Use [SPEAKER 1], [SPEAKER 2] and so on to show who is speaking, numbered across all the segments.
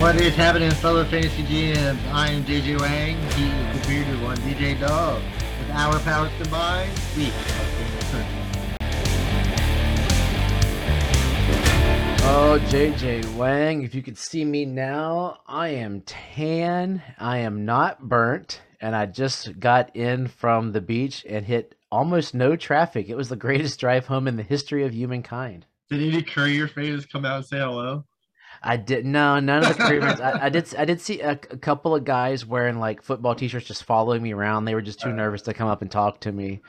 [SPEAKER 1] What is happening, fellow fantasy GMs? I am JJ Wang. He is the bearded one, DJ Dove. With our powers combined, we
[SPEAKER 2] Oh, JJ Wang, if you could see me now, I am tan, I am not burnt, and I just got in from the beach and hit almost no traffic. It was the greatest drive home in the history of humankind.
[SPEAKER 1] Did any courier fans come out and say hello?
[SPEAKER 2] I did no, none of the couriers. I, I, did. I did see a, a, couple of guys wearing like football T-shirts, just following me around. They were just too nervous to come up and talk to me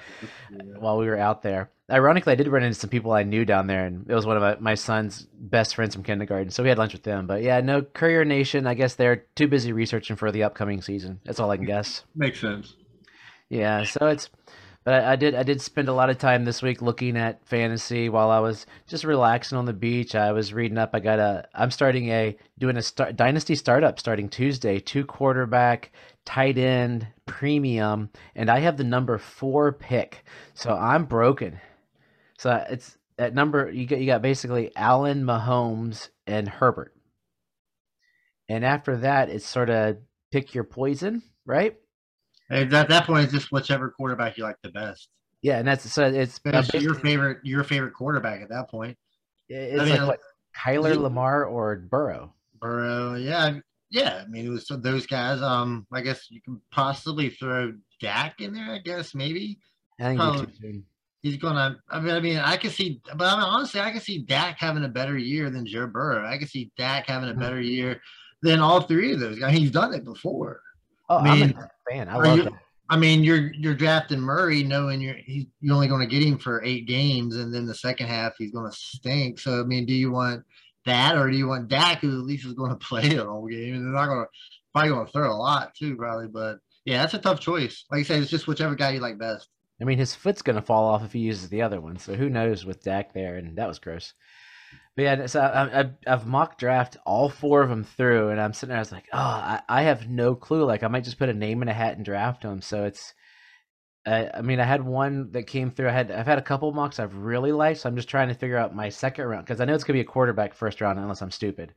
[SPEAKER 2] yeah. while we were out there. Ironically, I did run into some people I knew down there, and it was one of my, my son's best friends from kindergarten. So we had lunch with them. But yeah, no Courier Nation. I guess they're too busy researching for the upcoming season. That's all I can guess.
[SPEAKER 1] Makes sense.
[SPEAKER 2] Yeah. So it's but I, I, did I did spend a lot of time this week looking at fantasy while I was just relaxing on the beach. I was reading up. I got a I'm starting a doing a start, dynasty startup starting Tuesday. Two quarterback, tight end, premium, and I have the number four pick. So I'm broken. So it's at number you got you got basically Allen, Mahomes, and Herbert. And after that, it's sort of pick your poison, right?
[SPEAKER 1] And at that point, it's just whichever quarterback you like the best.
[SPEAKER 2] Yeah, and that's so it's,
[SPEAKER 1] it's your favorite your favorite quarterback at that point.
[SPEAKER 2] It's I mean, like what, Kyler, you, Lamar, or Burrow.
[SPEAKER 1] Burrow, yeah, yeah. I mean, it was those guys. Um, I guess you can possibly throw Dak in there. I guess maybe.
[SPEAKER 2] I think Probably,
[SPEAKER 1] he's gonna. I mean, I mean, I can see, but I mean, honestly, I can see Dak having a better year than Joe Burrow. I can see Dak having a mm-hmm. better year than all three of those guys. He's done it before.
[SPEAKER 2] Oh, I mean, I'm a fan. I love
[SPEAKER 1] you, that. I mean, you're you're drafting Murray, knowing you're he's you're only going to get him for eight games, and then the second half he's going to stink. So I mean, do you want that, or do you want Dak, who at least is going to play the whole game, and they're not going to probably going to throw a lot too, probably. But yeah, that's a tough choice. Like I said, it's just whichever guy you like best.
[SPEAKER 2] I mean, his foot's going to fall off if he uses the other one, so who knows with Dak there? And that was gross. But yeah, so I, I've mock draft all four of them through, and I'm sitting there. I was like, oh, I, I have no clue. Like, I might just put a name in a hat and draft them. So it's, I, I mean, I had one that came through. I had I've had a couple mocks I've really liked. So I'm just trying to figure out my second round because I know it's gonna be a quarterback first round unless I'm stupid.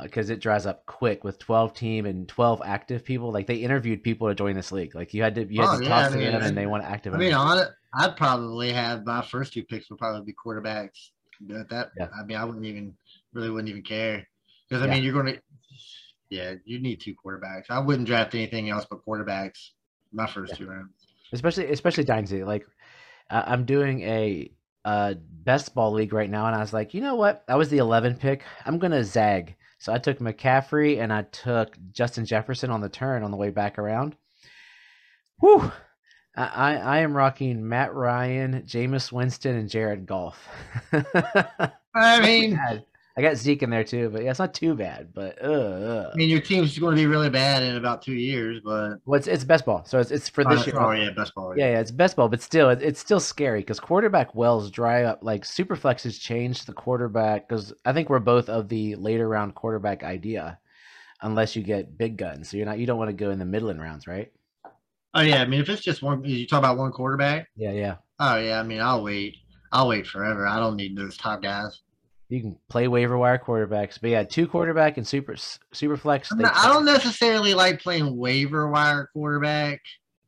[SPEAKER 2] Because uh, it dries up quick with 12 team and 12 active people. Like they interviewed people to join this league. Like you had to you had oh, to yeah, talk I mean, to them, and they want to active.
[SPEAKER 1] I mean, on it, I'd probably have my first two picks would probably be quarterbacks but that yeah. I mean, I wouldn't even really wouldn't even care because I yeah. mean, you're going to yeah, you need two quarterbacks. I wouldn't draft anything else but quarterbacks my first yeah. two rounds.
[SPEAKER 2] Especially especially dynasty. Like uh, I'm doing a uh, best ball league right now, and I was like, you know what? I was the 11 pick. I'm gonna zag. So I took McCaffrey and I took Justin Jefferson on the turn on the way back around. Whew. I, I am rocking Matt Ryan, Jameis Winston, and Jared Goff.
[SPEAKER 1] I mean,
[SPEAKER 2] I got Zeke in there too, but yeah, it's not too bad. But uh,
[SPEAKER 1] I mean, your team's going to be really bad in about two years, but
[SPEAKER 2] well, it's, it's best ball, so it's it's for this oh, year.
[SPEAKER 1] Oh yeah, best ball.
[SPEAKER 2] Yeah, yeah, it's best ball, but still, it, it's still scary because quarterback wells dry up. Like Superflex has changed the quarterback because I think we're both of the later round quarterback idea, unless you get big guns. So you're not you don't want to go in the middling rounds, right?
[SPEAKER 1] Oh yeah, I mean if it's just one, you talk about one quarterback.
[SPEAKER 2] Yeah, yeah.
[SPEAKER 1] Oh yeah, I mean I'll wait. I'll wait forever. I don't need those top guys.
[SPEAKER 2] You can play waiver wire quarterbacks, but yeah, two quarterback and super super flex.
[SPEAKER 1] Not, I don't necessarily like playing waiver wire quarterback.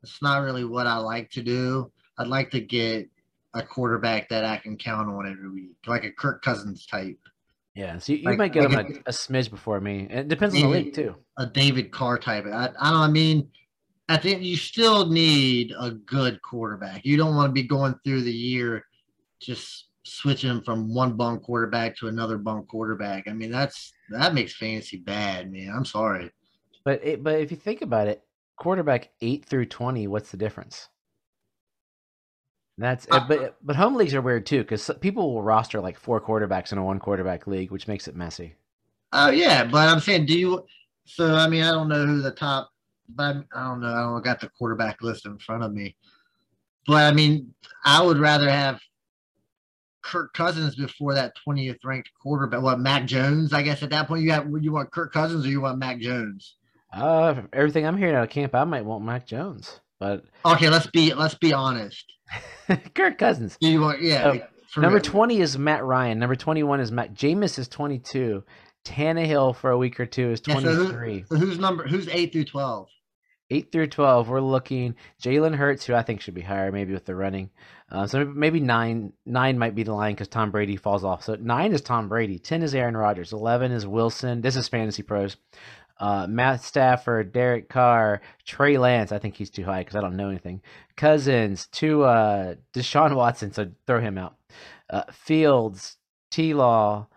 [SPEAKER 1] It's not really what I like to do. I'd like to get a quarterback that I can count on every week, like a Kirk Cousins type.
[SPEAKER 2] Yeah, so you, you like, might get like him a, a, smidge before me. It depends on the league too.
[SPEAKER 1] A David Carr type. I, I don't. I mean, at the end, you still need a good quarterback. You don't want to be going through the year just switching from one bum quarterback to another bum quarterback. I mean, that's that makes fantasy bad, man. I'm sorry.
[SPEAKER 2] But it, but if you think about it, quarterback eight through twenty, what's the difference? That's uh, but but home leagues are weird too because people will roster like four quarterbacks in a one quarterback league, which makes it messy.
[SPEAKER 1] Oh yeah, but I'm saying, do you? So I mean, I don't know who the top but I don't know. I don't got the quarterback list in front of me. But I mean, I would rather have Kirk Cousins before that 20th ranked quarterback. What Mac Jones? I guess at that point you have you want Kirk Cousins or you want Mac Jones?
[SPEAKER 2] Uh, everything I'm hearing out of camp, I might want Mac Jones. But
[SPEAKER 1] okay, let's be let's be honest.
[SPEAKER 2] Kirk Cousins.
[SPEAKER 1] Do you want yeah?
[SPEAKER 2] Number real. 20 is Matt Ryan. Number 21 is Matt Jameis is 22. Tannehill for a week or two is 23.
[SPEAKER 1] Yeah, so who's number? Who's eight through 12?
[SPEAKER 2] eight through twelve, we're looking Jalen Hurts, who I think should be higher, maybe with the running. Uh, so maybe nine, nine might be the line because Tom Brady falls off. So nine is Tom Brady, ten is Aaron Rodgers, eleven is Wilson. This is Fantasy Pros. Uh, Matt Stafford, Derek Carr, Trey Lance. I think he's too high because I don't know anything. Cousins to uh, Deshaun Watson, so throw him out. Uh, Fields, T. Law,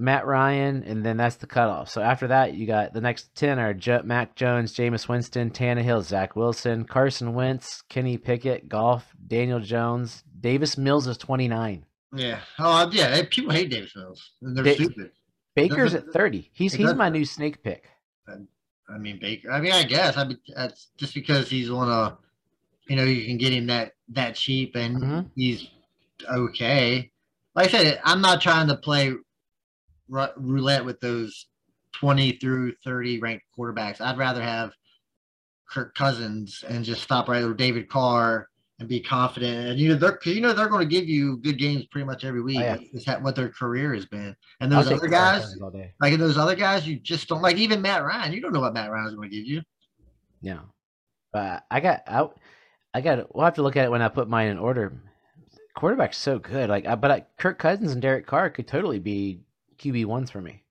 [SPEAKER 2] Matt Ryan, and then that's the cutoff. So after that, you got the next 10 are jo- Mac Jones, Jameis Winston, Tannehill, Zach Wilson, Carson Wentz, Kenny Pickett, Goff, Daniel Jones, Davis Mills is 29.
[SPEAKER 1] Yeah. Oh, yeah. they- People hate Davis Mills. and They're
[SPEAKER 2] Da-
[SPEAKER 1] stupid.
[SPEAKER 2] Baker's at 30. He's he's my new snake pick.
[SPEAKER 1] I mean Baker. I mean, I guess. I mean, that's just because he's on a, you know, you can get him that that cheap and
[SPEAKER 2] Mhm.
[SPEAKER 1] he's okay. Like I said, I'm not trying to play roulette with those 20 through 30 ranked quarterbacks. I'd rather have Kirk Cousins and just stop right with David Carr and be confident. And you know they're you know they're going to give you good games pretty much every week.
[SPEAKER 2] Oh, yeah.
[SPEAKER 1] What their career has been? And
[SPEAKER 2] I'll
[SPEAKER 1] those other guys,
[SPEAKER 2] Wentz all day.
[SPEAKER 1] like those other guys, you just don't like. Even Matt Ryan, you don't know what Matt Ryan is going to give you.
[SPEAKER 2] Yeah. But I got I, I got we'll have to look at it when I put mine in order. Quarterback's so good. Like but I, Kirk Cousins and Derek Carr could totally be QB ones for me.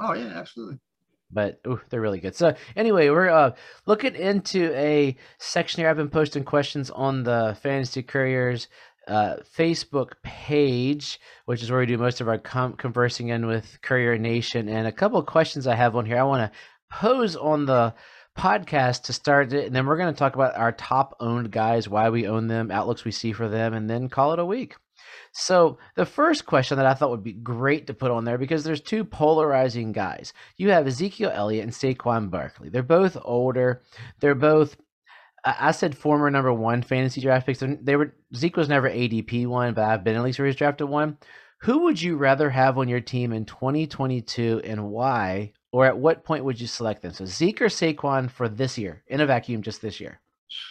[SPEAKER 1] Oh yeah, absolutely.
[SPEAKER 2] but ooh, they're really good. So anyway, we're uh, looking into a section here. I've been posting questions on the Fantasy Couriers uh, Facebook page, which is where we do most of our com- conversing in with Courier Nation. And a couple of questions I have on here I want to pose on the podcast to start it, and then we're going to talk about our top owned guys, why we own them, outlooks we see for them, and then call it a week. So the first question that I thought would be great to put on there because there's two polarizing guys. You have Ezekiel Elliott and Saquon Barkley. They're both older. They're both I said former number one fantasy draft picks. They were Zeke was never ADP one, but I've been at least where he's drafted one. Who would you rather have on your team in 2022 and why? Or at what point would you select them? So Zeke or Saquon for this year in a vacuum, just this year.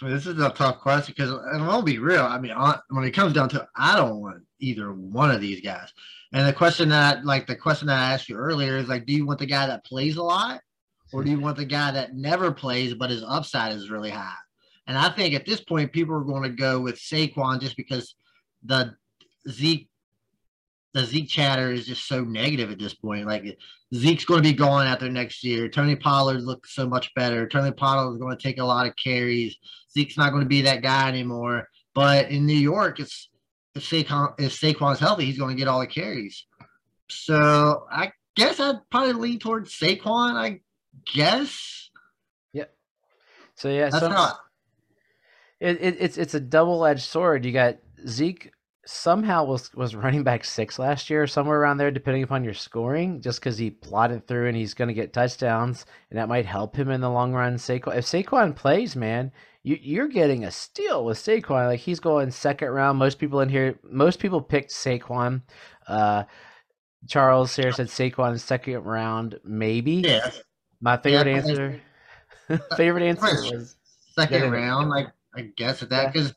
[SPEAKER 1] This is a tough question because, and I'll be real. I mean, when it comes down to, it, I don't want either one of these guys. And the question that, like the question that I asked you earlier, is like, do you want the guy that plays a lot, or do you want the guy that never plays but his upside is really high? And I think at this point, people are going to go with Saquon just because the Zeke, the Zeke chatter is just so negative at this point. Like Zeke's going to be gone after next year. Tony Pollard looks so much better. Tony Pollard is going to take a lot of carries. Zeke's not going to be that guy anymore. But in New York, it's if Saquon if Saquon's healthy, he's going to get all the carries. So I guess I'd probably lean towards Saquon. I guess Yep.
[SPEAKER 2] So yeah,
[SPEAKER 1] that's
[SPEAKER 2] so
[SPEAKER 1] not.
[SPEAKER 2] it, it, it's it's a double edged sword. You got Zeke somehow was was running back six last year, somewhere around there, depending upon your scoring, just because he plotted through and he's going to get touchdowns, and that might help him in the long run. Saquon, if Saquon plays, man, you you're getting a steal with Saquon. Like he's going second round. Most people in here, most people picked Saquon. Uh, Charles here said Saquon second round, maybe.
[SPEAKER 1] Yeah,
[SPEAKER 2] My favorite
[SPEAKER 1] Yeah,
[SPEAKER 2] answer. favorite answer was
[SPEAKER 1] second round. Like I guess at that
[SPEAKER 2] Yeah.
[SPEAKER 1] because,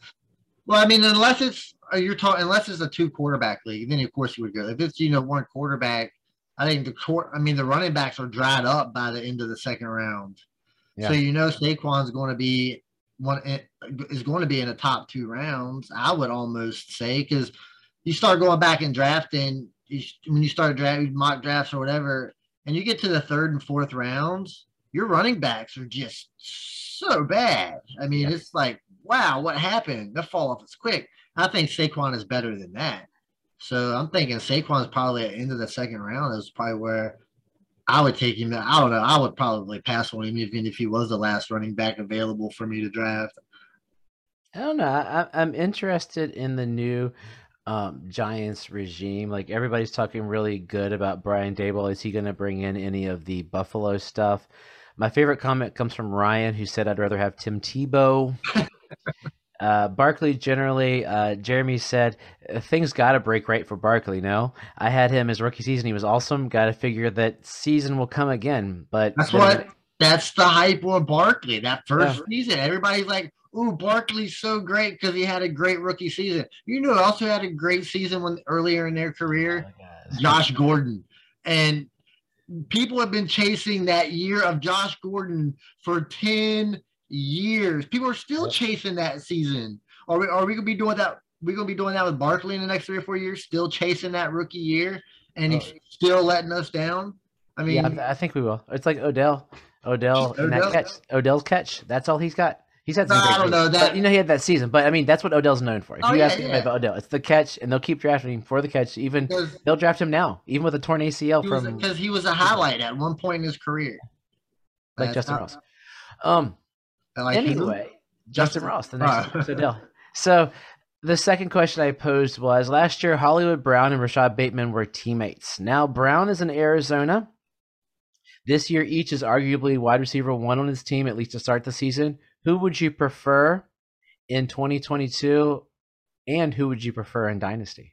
[SPEAKER 1] well, I mean, unless it's Oh, you're talking unless it's a two quarterback league, then of course you would go. If it's you know one quarterback, I think the court. I mean, the running backs are dried up by the end of the second round.
[SPEAKER 2] Yeah.
[SPEAKER 1] So you know Saquon's going to be one eh, is going to be in the top two rounds. I would almost say because you start going back and drafting you, when you start drafting mock drafts or whatever, and you get to the third and fourth rounds, your running backs are just so bad. I mean,
[SPEAKER 2] Yeah.
[SPEAKER 1] it's like wow, what happened? They fall off as quick. I think Saquon is better than that. So I'm thinking Saquon's probably at the end of the second round is probably where I would take him. I don't know. I would probably pass on him even if he was the last running back available for me to draft.
[SPEAKER 2] I don't know. I, I'm interested in the new um, Giants regime. Like everybody's talking really good about Brian Daboll. Is he going to bring in any of the Buffalo stuff? My favorite comment comes from Ryan, who said, "I'd rather have Tim Tebow." uh, Barkley generally, uh, Jeremy said, "Uh, things got to break right for Barkley. No, I had him his rookie season. He was awesome. Got to figure that season will come again. But
[SPEAKER 1] That's
[SPEAKER 2] then-
[SPEAKER 1] what that's the hype on Barkley. That first season, everybody's like, "Ooh, Barkley's so great because he had a great rookie season." You know, also had a great season when earlier in their career,
[SPEAKER 2] Oh.
[SPEAKER 1] Josh Gordon, and people have been chasing that year of Josh Gordon for 10 years. People are still chasing that season. Are we are we gonna be doing that? We're gonna be doing that with Barkley in the next three or four years, still chasing that rookie year, and he's
[SPEAKER 2] Oh.
[SPEAKER 1] still letting us down. I mean,
[SPEAKER 2] yeah, I th- I think we will. It's like Odell. Odell,
[SPEAKER 1] Odell?
[SPEAKER 2] catch. Odell's catch. That's all he's got. He's had some.
[SPEAKER 1] No, I don't know
[SPEAKER 2] But, you know, he had that season, but I mean, that's what Odell's known for. If
[SPEAKER 1] Oh,
[SPEAKER 2] you
[SPEAKER 1] yeah,
[SPEAKER 2] ask
[SPEAKER 1] yeah.
[SPEAKER 2] about Odell, it's the catch, and they'll keep drafting him for the catch. Even they'll draft him now, even with a torn ACL from
[SPEAKER 1] 'cause he was a highlight at one point in his career.
[SPEAKER 2] like
[SPEAKER 1] That's
[SPEAKER 2] Justin
[SPEAKER 1] not-
[SPEAKER 2] Ross. Um.
[SPEAKER 1] Like who?
[SPEAKER 2] anyway, Justin,
[SPEAKER 1] Justin-
[SPEAKER 2] Ross, the next one. So Dell. So the second question I posed was last year Hollywood Brown and Rashod Bateman were teammates. Now Brown is in Arizona. This year each is arguably wide receiver one on his team, at least to start the season. Who would you prefer in 2022? And who would you prefer in Dynasty?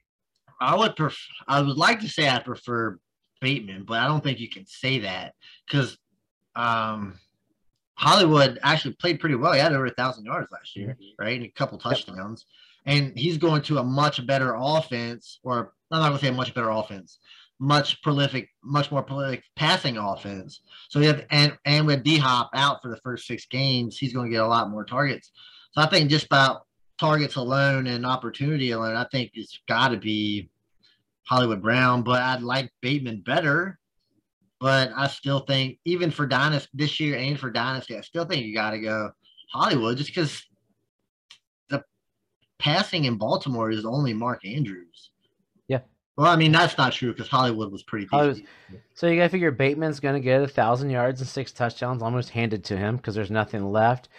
[SPEAKER 1] I would prefer. I would like to say I prefer Bateman, but I don't think you can say that because um, Hollywood actually played pretty well. He had over a thousand yards last year, mm-hmm. right? And a couple touchdowns, and he's going to a much better offense, or I'm not going to say a much better offense, much prolific, much more prolific passing offense. So you have and and with D Hop out for the first six games, he's going to get a lot more targets. So I think just about targets alone and opportunity alone, I think it's got to be Hollywood Brown. But I'd like Bateman better. But I still think, even for Dynasty this year and for Dynasty, I still think you got to go Hollywood just because the passing in Baltimore is only Mark Andrews.
[SPEAKER 2] Yeah.
[SPEAKER 1] Well, I mean, that's not true because Hollywood was pretty decent.
[SPEAKER 2] So you got to figure Bateman's going to get a thousand yards and six touchdowns, almost handed to him because there's nothing left.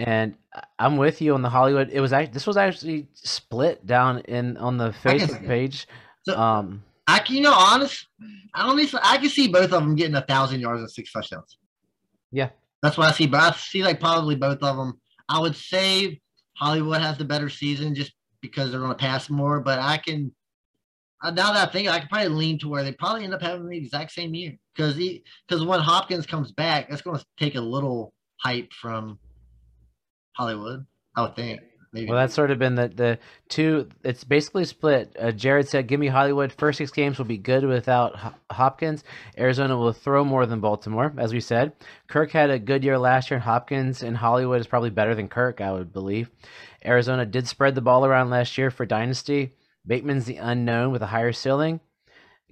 [SPEAKER 2] And I'm with you on the Hollywood. It was this was actually split down in on the
[SPEAKER 1] I can see
[SPEAKER 2] Facebook page.
[SPEAKER 1] So-
[SPEAKER 2] Um,
[SPEAKER 1] I can, you know, honest, I don't need. I can see both of them getting a thousand yards and six touchdowns.
[SPEAKER 2] Yeah.
[SPEAKER 1] that's what I see. But I see like probably both of them. I would say Hollywood has the better season just because they're going to pass more. But I can uh, now that I think, I can probably lean to where they probably end up having the exact same year because he because when Hopkins comes back, that's going to take a little hype from Hollywood. I would think. Maybe.
[SPEAKER 2] well, that's sort of been the the two. It's basically split. Uh, Jared said, "Give me Hollywood. First six games will be good without Ho- Hopkins. Arizona will throw more than Baltimore, as we said. Kirk had a good year last year, and Hopkins and Hollywood is probably better than Kirk, I would believe. Arizona did spread the ball around last year for dynasty. Bateman's the unknown with a higher ceiling."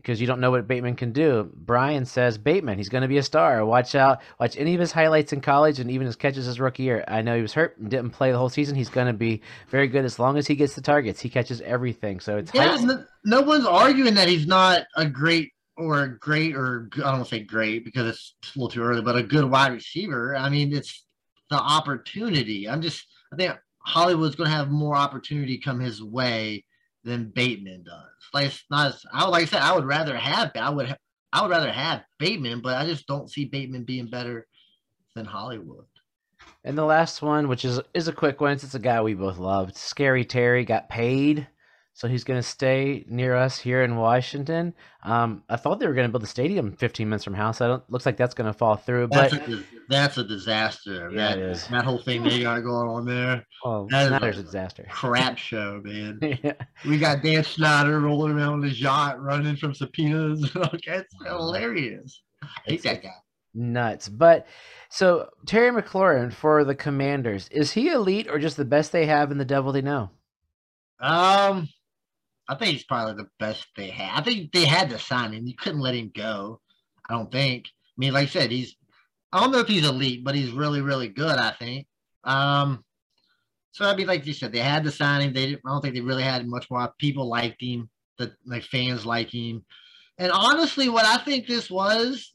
[SPEAKER 2] Because you don't know what Bateman can do. Brian says Bateman, he's going to be a star. Watch out. Watch any of his highlights in college and even his catches his rookie year. I know he was hurt and didn't play the whole season. He's going to be very good as long as he gets the targets. He catches everything. So it's
[SPEAKER 1] Yeah, no, no one's arguing that he's not a great or a great or I don't want to say great because it's a little too early, but a good wide receiver. I mean, it's the opportunity. I'm just I think Hollywood's going to have more opportunity come his way than Bateman does. Like it's not I would like I said I would rather have I would I would rather have Bateman, but I just don't see Bateman being better than Hollywood.
[SPEAKER 2] And the last one, which is is a quick one, it's a guy we both loved. Scary Terry got paid, so he's going to stay near us here in Washington. Um, I thought they were going to build a stadium 15 minutes from house. I don't looks like that's going to fall through.
[SPEAKER 1] That's
[SPEAKER 2] But
[SPEAKER 1] a, that's a disaster.
[SPEAKER 2] Yeah,
[SPEAKER 1] that, that whole thing they got going on there.
[SPEAKER 2] well,
[SPEAKER 1] that is
[SPEAKER 2] Snyder's
[SPEAKER 1] a-
[SPEAKER 2] disaster.
[SPEAKER 1] Crap show, man.
[SPEAKER 2] yeah.
[SPEAKER 1] We got Dan Snyder rolling around on his yacht, running from subpoenas. okay, it's hilarious. I hate that guy.
[SPEAKER 2] nuts. But so Terry McLaurin for the Commanders, is he elite or just the best they have in the devil they know?
[SPEAKER 1] Um, I think he's probably the best they had. I think they had to sign him. You couldn't let him go. I don't think. I mean, like I said, he's. I don't know if he's elite, but he's really, really good. I think. Um, so I'd be like you said, they had to sign him. They didn't. I don't think they really had much more. People liked him. The like fans like him. And honestly, what I think this was,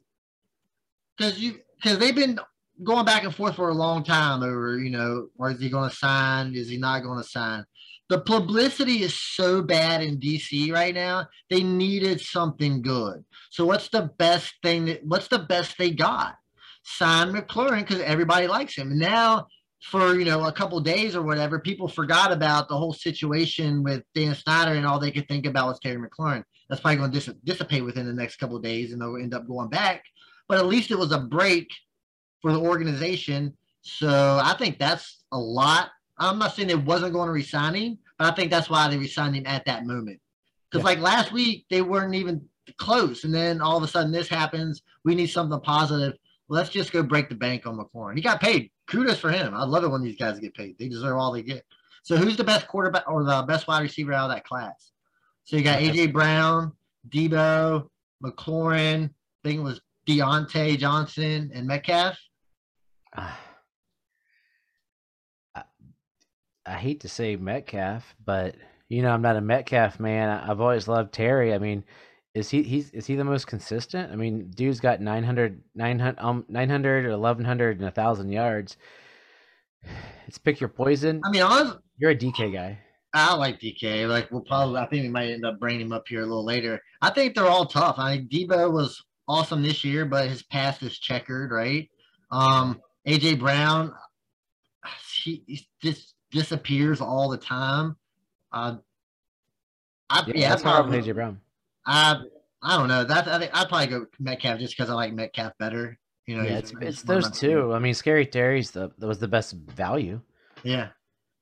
[SPEAKER 1] because you because they've been going back and forth for a long time over, you know, or is he going to sign? Is he not going to sign? The publicity is so bad in DC right now. They needed something good. So what's the best thing that what's the best they got? Sign McLaurin because everybody likes him. And now for you know a couple days or whatever, people forgot about the whole situation with Dan Snyder and all they could think about was Terry McLaurin. That's probably going to dis- dissipate within the next couple days, and they'll end up going back. But at least it was a break for the organization. So I think that's a lot. I'm not saying they wasn't going to resign him, but I think that's why they resigned him at that moment. Because
[SPEAKER 2] Yeah.
[SPEAKER 1] like last week, they weren't even close, and then all of a sudden this happens. We need something positive. Let's just go break the bank on McLaurin. He got paid. Kudos for him. I love it when these guys get paid. They deserve all they get. So who's the best quarterback or the best wide receiver out of that class? So you got AJ Brown, Deebo, McLaurin. I think it was Diontae Johnson and Metcalf.
[SPEAKER 2] Ah, I, I hate to say Metcalf, but you know I'm not a Metcalf man. I, I've always loved Terry. I mean, is he he's is he the most consistent? I mean, dude's got 900 900 um 900 1100 and 1000 yards. It's pick your poison.
[SPEAKER 1] I mean, honestly,
[SPEAKER 2] You're a DK guy.
[SPEAKER 1] I like DK. Like we'll probably, I think we might end up bringing him up here a little later. I think they're all tough. I mean, Deebo was awesome this year, but his past is checkered, right? Um, AJ Brown, he, he just disappears all the time. Uh, I,
[SPEAKER 2] Yeah,
[SPEAKER 1] yeah,
[SPEAKER 2] that's
[SPEAKER 1] I probably,
[SPEAKER 2] AJ Brown.
[SPEAKER 1] I, I don't know. That's I think I'd probably go Metcalf just because I like Metcalf better. You know,
[SPEAKER 2] Yeah, it's it's those two. I mean, Scary Terry's the that was the best value
[SPEAKER 1] Yeah.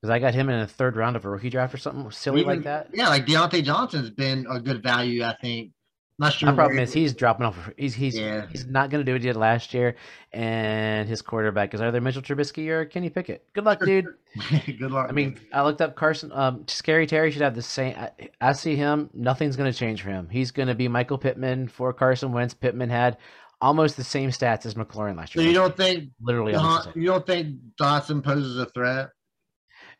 [SPEAKER 2] because I got him in a third round of a rookie draft or something silly like that.
[SPEAKER 1] Yeah, like Diontae Johnson's been a good value, I think. Not sure.
[SPEAKER 2] My problem is he's dropping off. He's he's
[SPEAKER 1] Yeah.
[SPEAKER 2] he's not going to do what he did last year, and his quarterback is either Mitchell Trubisky or Kenny Pickett. Good luck, dude.
[SPEAKER 1] good luck.
[SPEAKER 2] I mean, I looked up Carson. Um, Scary Terry should have the same. I, I see him. Nothing's going to change for him. He's going to be Michael Pittman for Carson Wentz. Pittman had almost the same stats as McLaurin last year.
[SPEAKER 1] so you don't think
[SPEAKER 2] literally
[SPEAKER 1] Don- you don't think Dotson poses a threat?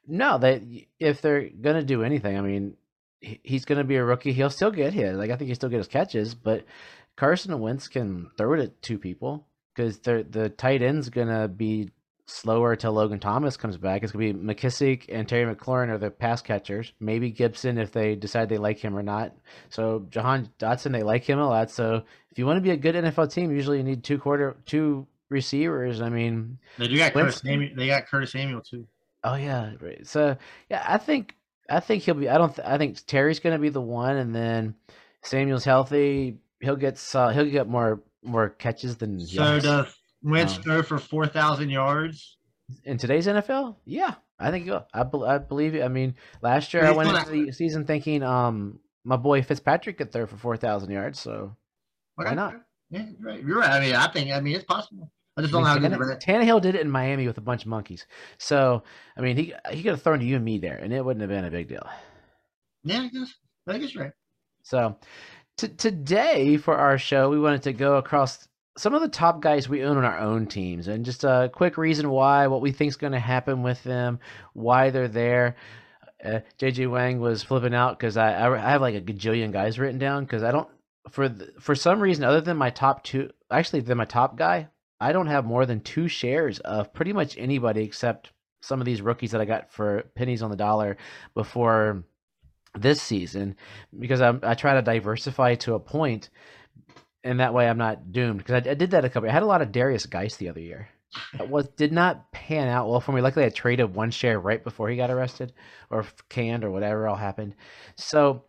[SPEAKER 2] No, they if they're going to do anything, I mean, he's going to be a rookie. He'll still get hit. Like I think he'll still get his catches, but Carson Wentz can throw it at two people because the tight end's going to be slower till Logan Thomas comes back. It's going to be McKissic and Terry McLaurin are the pass catchers. Maybe Gibson if they decide they like him or not. So Jahan Dotson, they like him a lot. So if you want to be a good NFL team, usually you need two quarter two receivers. I mean,
[SPEAKER 1] They do got
[SPEAKER 2] Wentz-
[SPEAKER 1] Curtis Samuel. They got Curtis Samuel too.
[SPEAKER 2] Oh yeah, right. So yeah, I think I think he'll be. I don't. Th- I think Terry's going to be the one, and then Samuel's healthy. He'll get. Uh, he'll get more more catches than
[SPEAKER 1] So
[SPEAKER 2] yards.
[SPEAKER 1] does Wentz
[SPEAKER 2] Um,
[SPEAKER 1] throw for four thousand yards?
[SPEAKER 2] in today's NFL. Yeah, I think he'll. I, bel I believe it. I mean, last year
[SPEAKER 1] But
[SPEAKER 2] I went
[SPEAKER 1] gonna-
[SPEAKER 2] into the season thinking, um, my boy Fitzpatrick could throw for four thousand yards. So why not?
[SPEAKER 1] Yeah, right. You're right. I mean, I think. I mean, it's possible. I just don't know how
[SPEAKER 2] mean,
[SPEAKER 1] good
[SPEAKER 2] Tannehill did it in Miami with a bunch of monkeys. So I mean, he he could have thrown to you and me there, and it wouldn't have been a big deal.
[SPEAKER 1] Yeah, I guess. I guess you're right.
[SPEAKER 2] So, t- today for our show, we wanted to go across some of the top guys we own on our own teams and just a quick reason why, what we think is going to happen with them, why they're there. Uh, JJ Wang was flipping out because I, I I have like a gajillion guys written down because I don't for the, for some reason other than my top two actually than my top guy I don't have more than two shares of pretty much anybody except some of these rookies that I got for pennies on the dollar before this season because I'm, I try to diversify to a point, and that way I'm not doomed. Because I, I did that a couple. I had a lot of Darius Guice the other year. That was did not pan out well for me. Luckily, I traded one share right before he got arrested or canned or whatever all happened. So.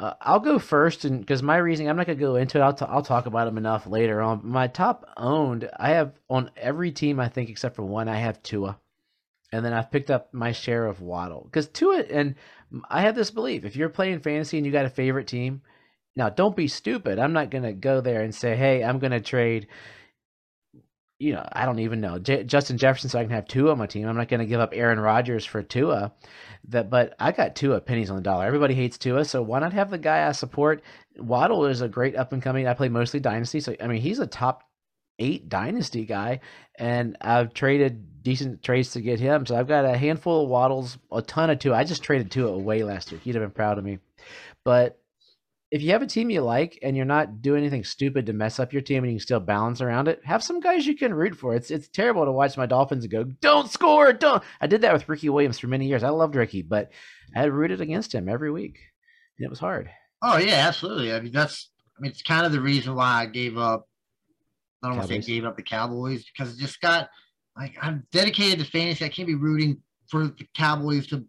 [SPEAKER 2] Uh, I'll go first, and because my reasoning, I'm not gonna go into it. I'll, t- I'll talk about them enough later on. My top owned, I have on every team, I think, except for one, I have Tua, and then I've picked up my share of Waddle because Tua, and I have this belief: if you're playing fantasy and you got a favorite team, now don't be stupid. I'm not gonna go there and say, "Hey, I'm gonna trade." You know, I don't even know J- Justin Jefferson, so I can have Tua on my team. I'm not gonna give up Aaron Rodgers for Tua. That, but I got Tua pennies on the dollar. Everybody hates Tua, so why not have the guy I support? Waddle is a great up and coming. I play mostly dynasty, so I mean he's a top eight dynasty guy, and I've traded decent trades to get him. So I've got a handful of Waddles, a ton of Tua. I just traded Tua away last week. He'd have been proud of me. But if you have a team you like and you're not doing anything stupid to mess up your team and you can still balance around it, have some guys you can root for. It's it's terrible to watch my Dolphins and go, don't score, don't. I did that with Ricky Williams for many years. I loved Ricky, but I had rooted against him every week, and it was hard.
[SPEAKER 1] Oh yeah, absolutely. I mean, that's. I mean, it's kind of the reason why I gave up. I don't want to say gave up the Cowboys because it just got like I'm dedicated to fantasy. I can't be rooting for the Cowboys to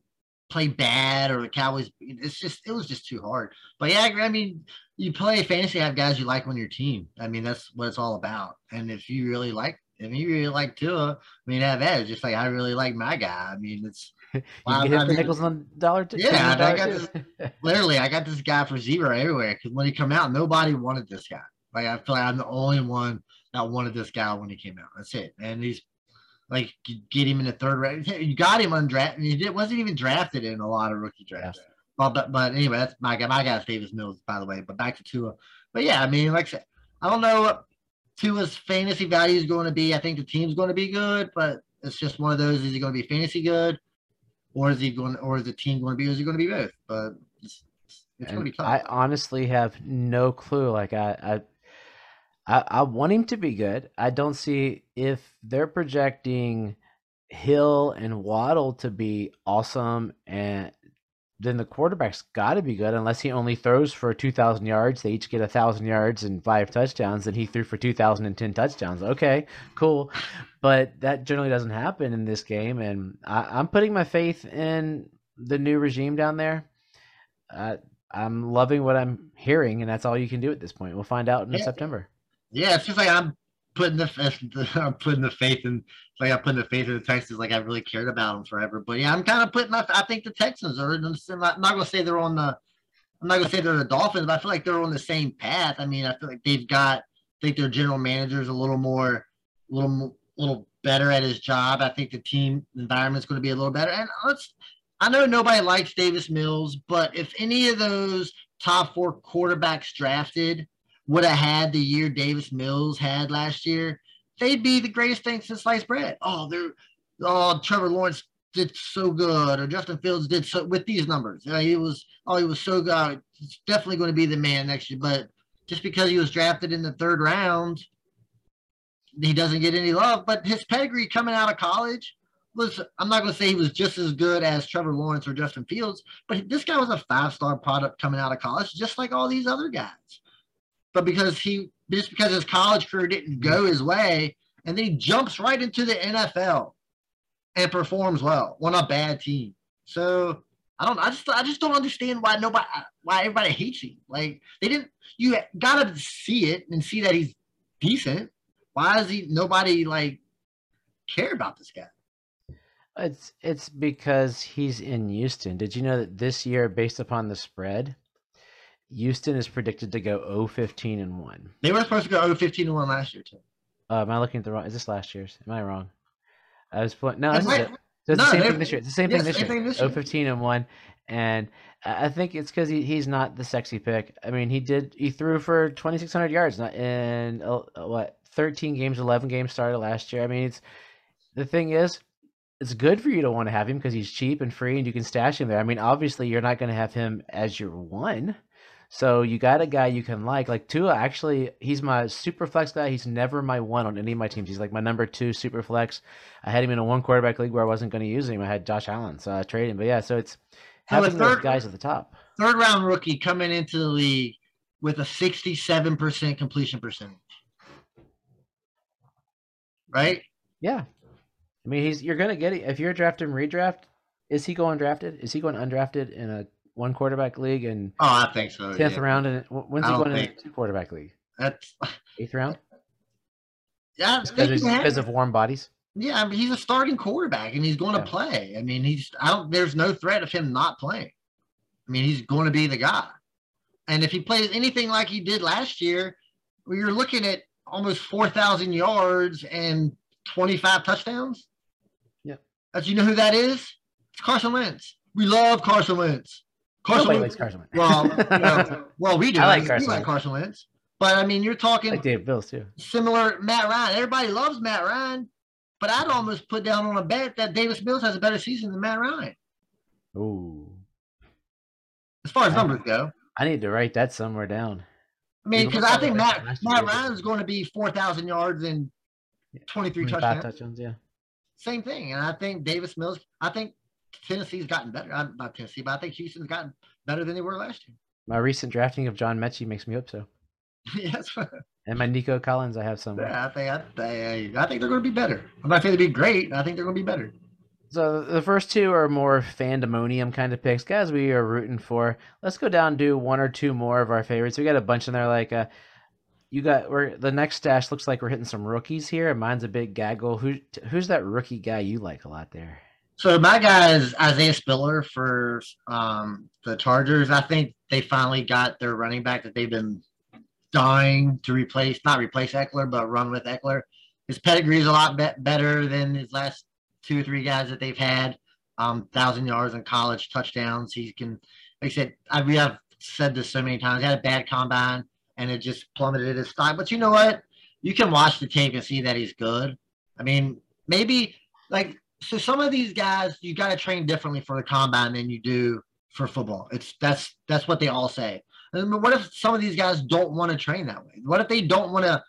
[SPEAKER 1] play bad or the Cowboys. It's just it was just too hard. But yeah, I mean, you play fantasy, have guys you like on your team. I mean, that's what it's all about. And if you really like, if you really like Tua, I mean, have. It's just like I really like my guy. I mean, it's
[SPEAKER 2] you
[SPEAKER 1] Well,
[SPEAKER 2] get
[SPEAKER 1] I mean-
[SPEAKER 2] nickels on the dollar. T-
[SPEAKER 1] Yeah,
[SPEAKER 2] the
[SPEAKER 1] I got
[SPEAKER 2] too.
[SPEAKER 1] Literally, I got this guy for zero everywhere because when he come out, nobody wanted this guy. Like I feel like I'm the only one that wanted this guy when he came out. That's it. And he's like get him in the third round. You got him undrafted. He wasn't even drafted in a lot of rookie drafts.
[SPEAKER 2] Yes.
[SPEAKER 1] Well, but but anyway, that's my guy. My guy's Davis Mills, by the way. But back to Tua. But yeah, I mean, like I said, I don't know what Tua's fantasy value is going to be. I think the team's going to be good, but it's just one of those. Is he going to be fantasy good, or is he going, or is the team going to be? Is he going to be both? But it's, it's going to be tough.
[SPEAKER 2] I honestly have no clue. Like I, I, I, I want him to be good. I don't see if they're projecting Hill and Waddle to be awesome, and then the quarterback's got to be good unless he only throws for 2,000 yards. They each get 1,000 yards and five touchdowns, and he threw for 2,010 touchdowns. Okay, cool. But that generally doesn't happen in this game, and I, I'm putting my faith in the new regime down there. Uh, I'm loving what I'm hearing, and that's all you can do at this point. We'll find out in
[SPEAKER 1] Yeah.
[SPEAKER 2] September.
[SPEAKER 1] Yeah, it's just like I'm putting the I'm putting the faith in like I'm putting the faith in the Texans like I really cared about them forever. But yeah, I'm kind of putting I think the Texans are I'm not, I'm not gonna say they're on the I'm not gonna say they're the Dolphins, but I feel like they're on the same path. I mean, I feel like they've got I think their general manager is a little more a little mo- little better at his job. I think the team environment's going to be a little better. And let's I know nobody likes Davis Mills, but if any of those top four quarterbacks drafted would have had the year Davis Mills had last year, they'd be the greatest thing since sliced bread. Oh, they're oh Trevor Lawrence did so good, or Justin Fields did so with these numbers. You know, he was oh he was so good. He's definitely going to be the man next year. But just because he was drafted in the third round, he doesn't get any love. But his pedigree coming out of college was I'm not going to say he was just as good as Trevor Lawrence or Justin Fields, but this guy was a five star product coming out of college, just like all these other guys. But because he just because his college career didn't go his way, and then he jumps right into the NFL and performs well on a bad team. So I don't. I just. I just don't understand why nobody. Why everybody hates him. Like they didn't. You gotta see it and see that he's decent. Why is he? Nobody like care about this guy.
[SPEAKER 2] It's it's because he's in Houston. Did you know that this year, based upon the spread, Houston is predicted to go 0-15 and one.
[SPEAKER 1] They were supposed to go 0 15 to 1 last year, too.
[SPEAKER 2] Uh, am I looking at the wrong? Is this last year's? Am I wrong? I was playing. No, this is it. So it's
[SPEAKER 1] no,
[SPEAKER 2] the same thing this year. It's the same
[SPEAKER 1] yeah,
[SPEAKER 2] thing this
[SPEAKER 1] same
[SPEAKER 2] year.
[SPEAKER 1] thing this year.
[SPEAKER 2] 15 and one, and I think it's because he, he's not the sexy pick. I mean, he did he threw for 2,600 yards not in uh, what 13 games, 11 games started last year. I mean, it's the thing is, it's good for you to want to have him because he's cheap and free, and you can stash him there. I mean, obviously, you're not going to have him as your one. So you got a guy you can like. Like Tua, actually, he's my super flex guy. He's never my one on any of my teams. He's like my number two super flex. I had him in a one quarterback league where I wasn't going to use him. I had Josh Allen, so I traded him. But yeah, so it's
[SPEAKER 1] So a
[SPEAKER 2] having those guys at the top.
[SPEAKER 1] Third round rookie coming into the league with a 67% completion percentage. Right?
[SPEAKER 2] Yeah, I mean, he's you're gonna get it if you're drafting redraft. Is he going drafted? Is he going undrafted in a one quarterback league and
[SPEAKER 1] Oh, I think so.
[SPEAKER 2] tenth
[SPEAKER 1] yeah.
[SPEAKER 2] round? And when's he going in a two quarterback league?
[SPEAKER 1] That's
[SPEAKER 2] Eighth round
[SPEAKER 1] yeah,
[SPEAKER 2] because
[SPEAKER 1] think
[SPEAKER 2] because of warm bodies.
[SPEAKER 1] yeah. I mean, he's a starting quarterback and he's going to play. I mean, he's I don't. There's no threat of him not playing. I mean, he's going to be the guy. And if he plays anything like he did last year, well, you're looking at almost four thousand yards and 25 touchdowns.
[SPEAKER 2] Yeah,
[SPEAKER 1] As you know who that is? It's Carson Wentz. We love Carson Wentz. Carson
[SPEAKER 2] Nobody
[SPEAKER 1] Wentz.
[SPEAKER 2] likes Carson Wentz.
[SPEAKER 1] Well, you know, well, we do.
[SPEAKER 2] I like
[SPEAKER 1] We
[SPEAKER 2] Carson
[SPEAKER 1] like
[SPEAKER 2] Wentz.
[SPEAKER 1] Carson Wentz. But I mean, you're talking
[SPEAKER 2] like Davis Mills too.
[SPEAKER 1] similar Matt Ryan. Everybody loves Matt Ryan, but I'd almost put down on a bet that Davis Mills has a better season than Matt Ryan
[SPEAKER 2] Ooh,
[SPEAKER 1] as far as numbers go.
[SPEAKER 2] I need to write that somewhere down.
[SPEAKER 1] I mean, because I think Matt. Matt Ryan's going to be four thousand yards and twenty three touchdowns.
[SPEAKER 2] touchdowns. Yeah.
[SPEAKER 1] Same thing, and I think Davis Mills. I think Tennessee's gotten better. Uh, Not Tennessee, but I think Houston's gotten better than they were last year.
[SPEAKER 2] My recent drafting of John Metchie makes me hope so.
[SPEAKER 1] yes.
[SPEAKER 2] And my Nico Collins, I have some.
[SPEAKER 1] Yeah, I think I, think I think they're going to be better. I'm not saying they'll be great. I think they're going to be better.
[SPEAKER 2] So the first two are more fandemonium kind of picks, guys. We are rooting for. Let's go down and do one or two more of our favorites. We got a bunch in there. Like, uh, you got we're the next stash looks like we're hitting some rookies here. and Mine's a big gaggle. Who who's that rookie guy you like a lot there?
[SPEAKER 1] So my guy is Isaiah Spiller for um, the Chargers. I think they finally got their running back that they've been dying to replace, not replace Ekeler, but run with Ekeler. His pedigree is a lot be- better than his last two or three guys that they've had. Um, thousand yards in college, touchdowns. He can, like I said, I we have said this so many times. He had a bad combine and it just plummeted his stock. But you know what? You can watch the tape and see that he's good. I mean, maybe like so some of these guys you got to train differently for the combine than you do for football. It's that's that's what they all say. And what if some of these guys don't want to train that way? What if they don't want to?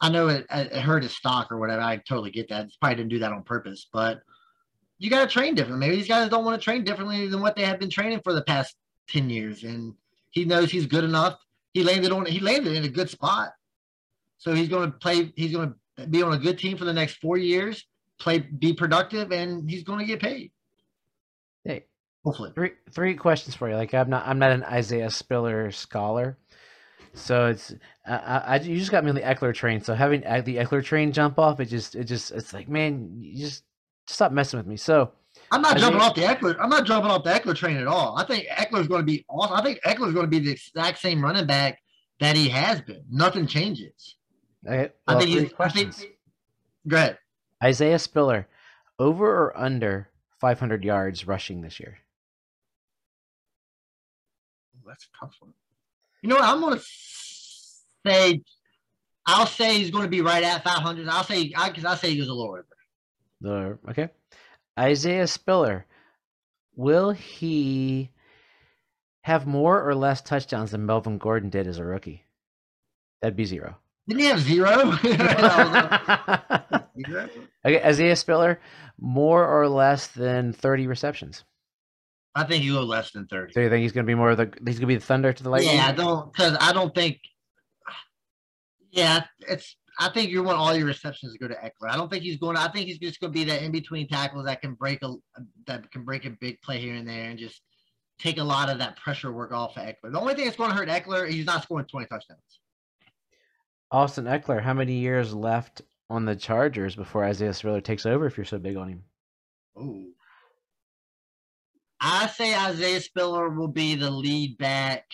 [SPEAKER 1] I know it, it hurt his stock or whatever. I totally get that. It's probably didn't do that on purpose, but you got to train different. Maybe these guys don't want to train differently than what they have been training for the past ten years, and he knows he's good enough. He landed on he landed in a good spot, so he's going to play. He's going to be on a good team for the next four years play, be productive, and he's going to get paid.
[SPEAKER 2] Hey,
[SPEAKER 1] hopefully.
[SPEAKER 2] Three three questions for you. Like I'm not I'm not an Isaiah Spiller scholar, so it's I, I you just got me on the Ekeler train. So having uh, the Ekeler train jump off, it just it just it's like man, you just stop messing with me. So.
[SPEAKER 1] I'm not Isaiah, jumping off the Ekeler. I'm not jumping off the Ekeler train at all. I think Ekeler's going to be awesome. I think Ekeler's going to be the exact same running back that he has been. Nothing changes.
[SPEAKER 2] Okay, well, I think he's. Questions. I think,
[SPEAKER 1] go ahead.
[SPEAKER 2] Isaiah Spiller, over or under 500 yards rushing this year?
[SPEAKER 1] That's a tough one. You know what? I'm going to say, I'll say he's going to be right at 500. I'll say, because I, I say he goes a little over.
[SPEAKER 2] The, okay. Isaiah Spiller, will he have more or less touchdowns than Melvin Gordon did as a rookie? That'd be zero.
[SPEAKER 1] Didn't he have zero?
[SPEAKER 2] okay, Isaiah Spiller, more or less than 30 receptions?
[SPEAKER 1] I think you go less than 30.
[SPEAKER 2] So you think he's going to be more of the he's going to be the thunder to the lightning?
[SPEAKER 1] Yeah, I don't because I don't think. Yeah, it's. I think you want all your receptions to go to Ekeler. I don't think he's going. To, I think he's just going to be that in between tackles that can break a that can break a big play here and there and just take a lot of that pressure work off of Ekeler. The only thing that's going to hurt Ekeler, he's not scoring 20 touchdowns.
[SPEAKER 2] Austin Ekeler, how many years left on the Chargers before Isaiah Spiller takes over if you're so big on him?
[SPEAKER 1] Oh. I say Isaiah Spiller will be the lead back.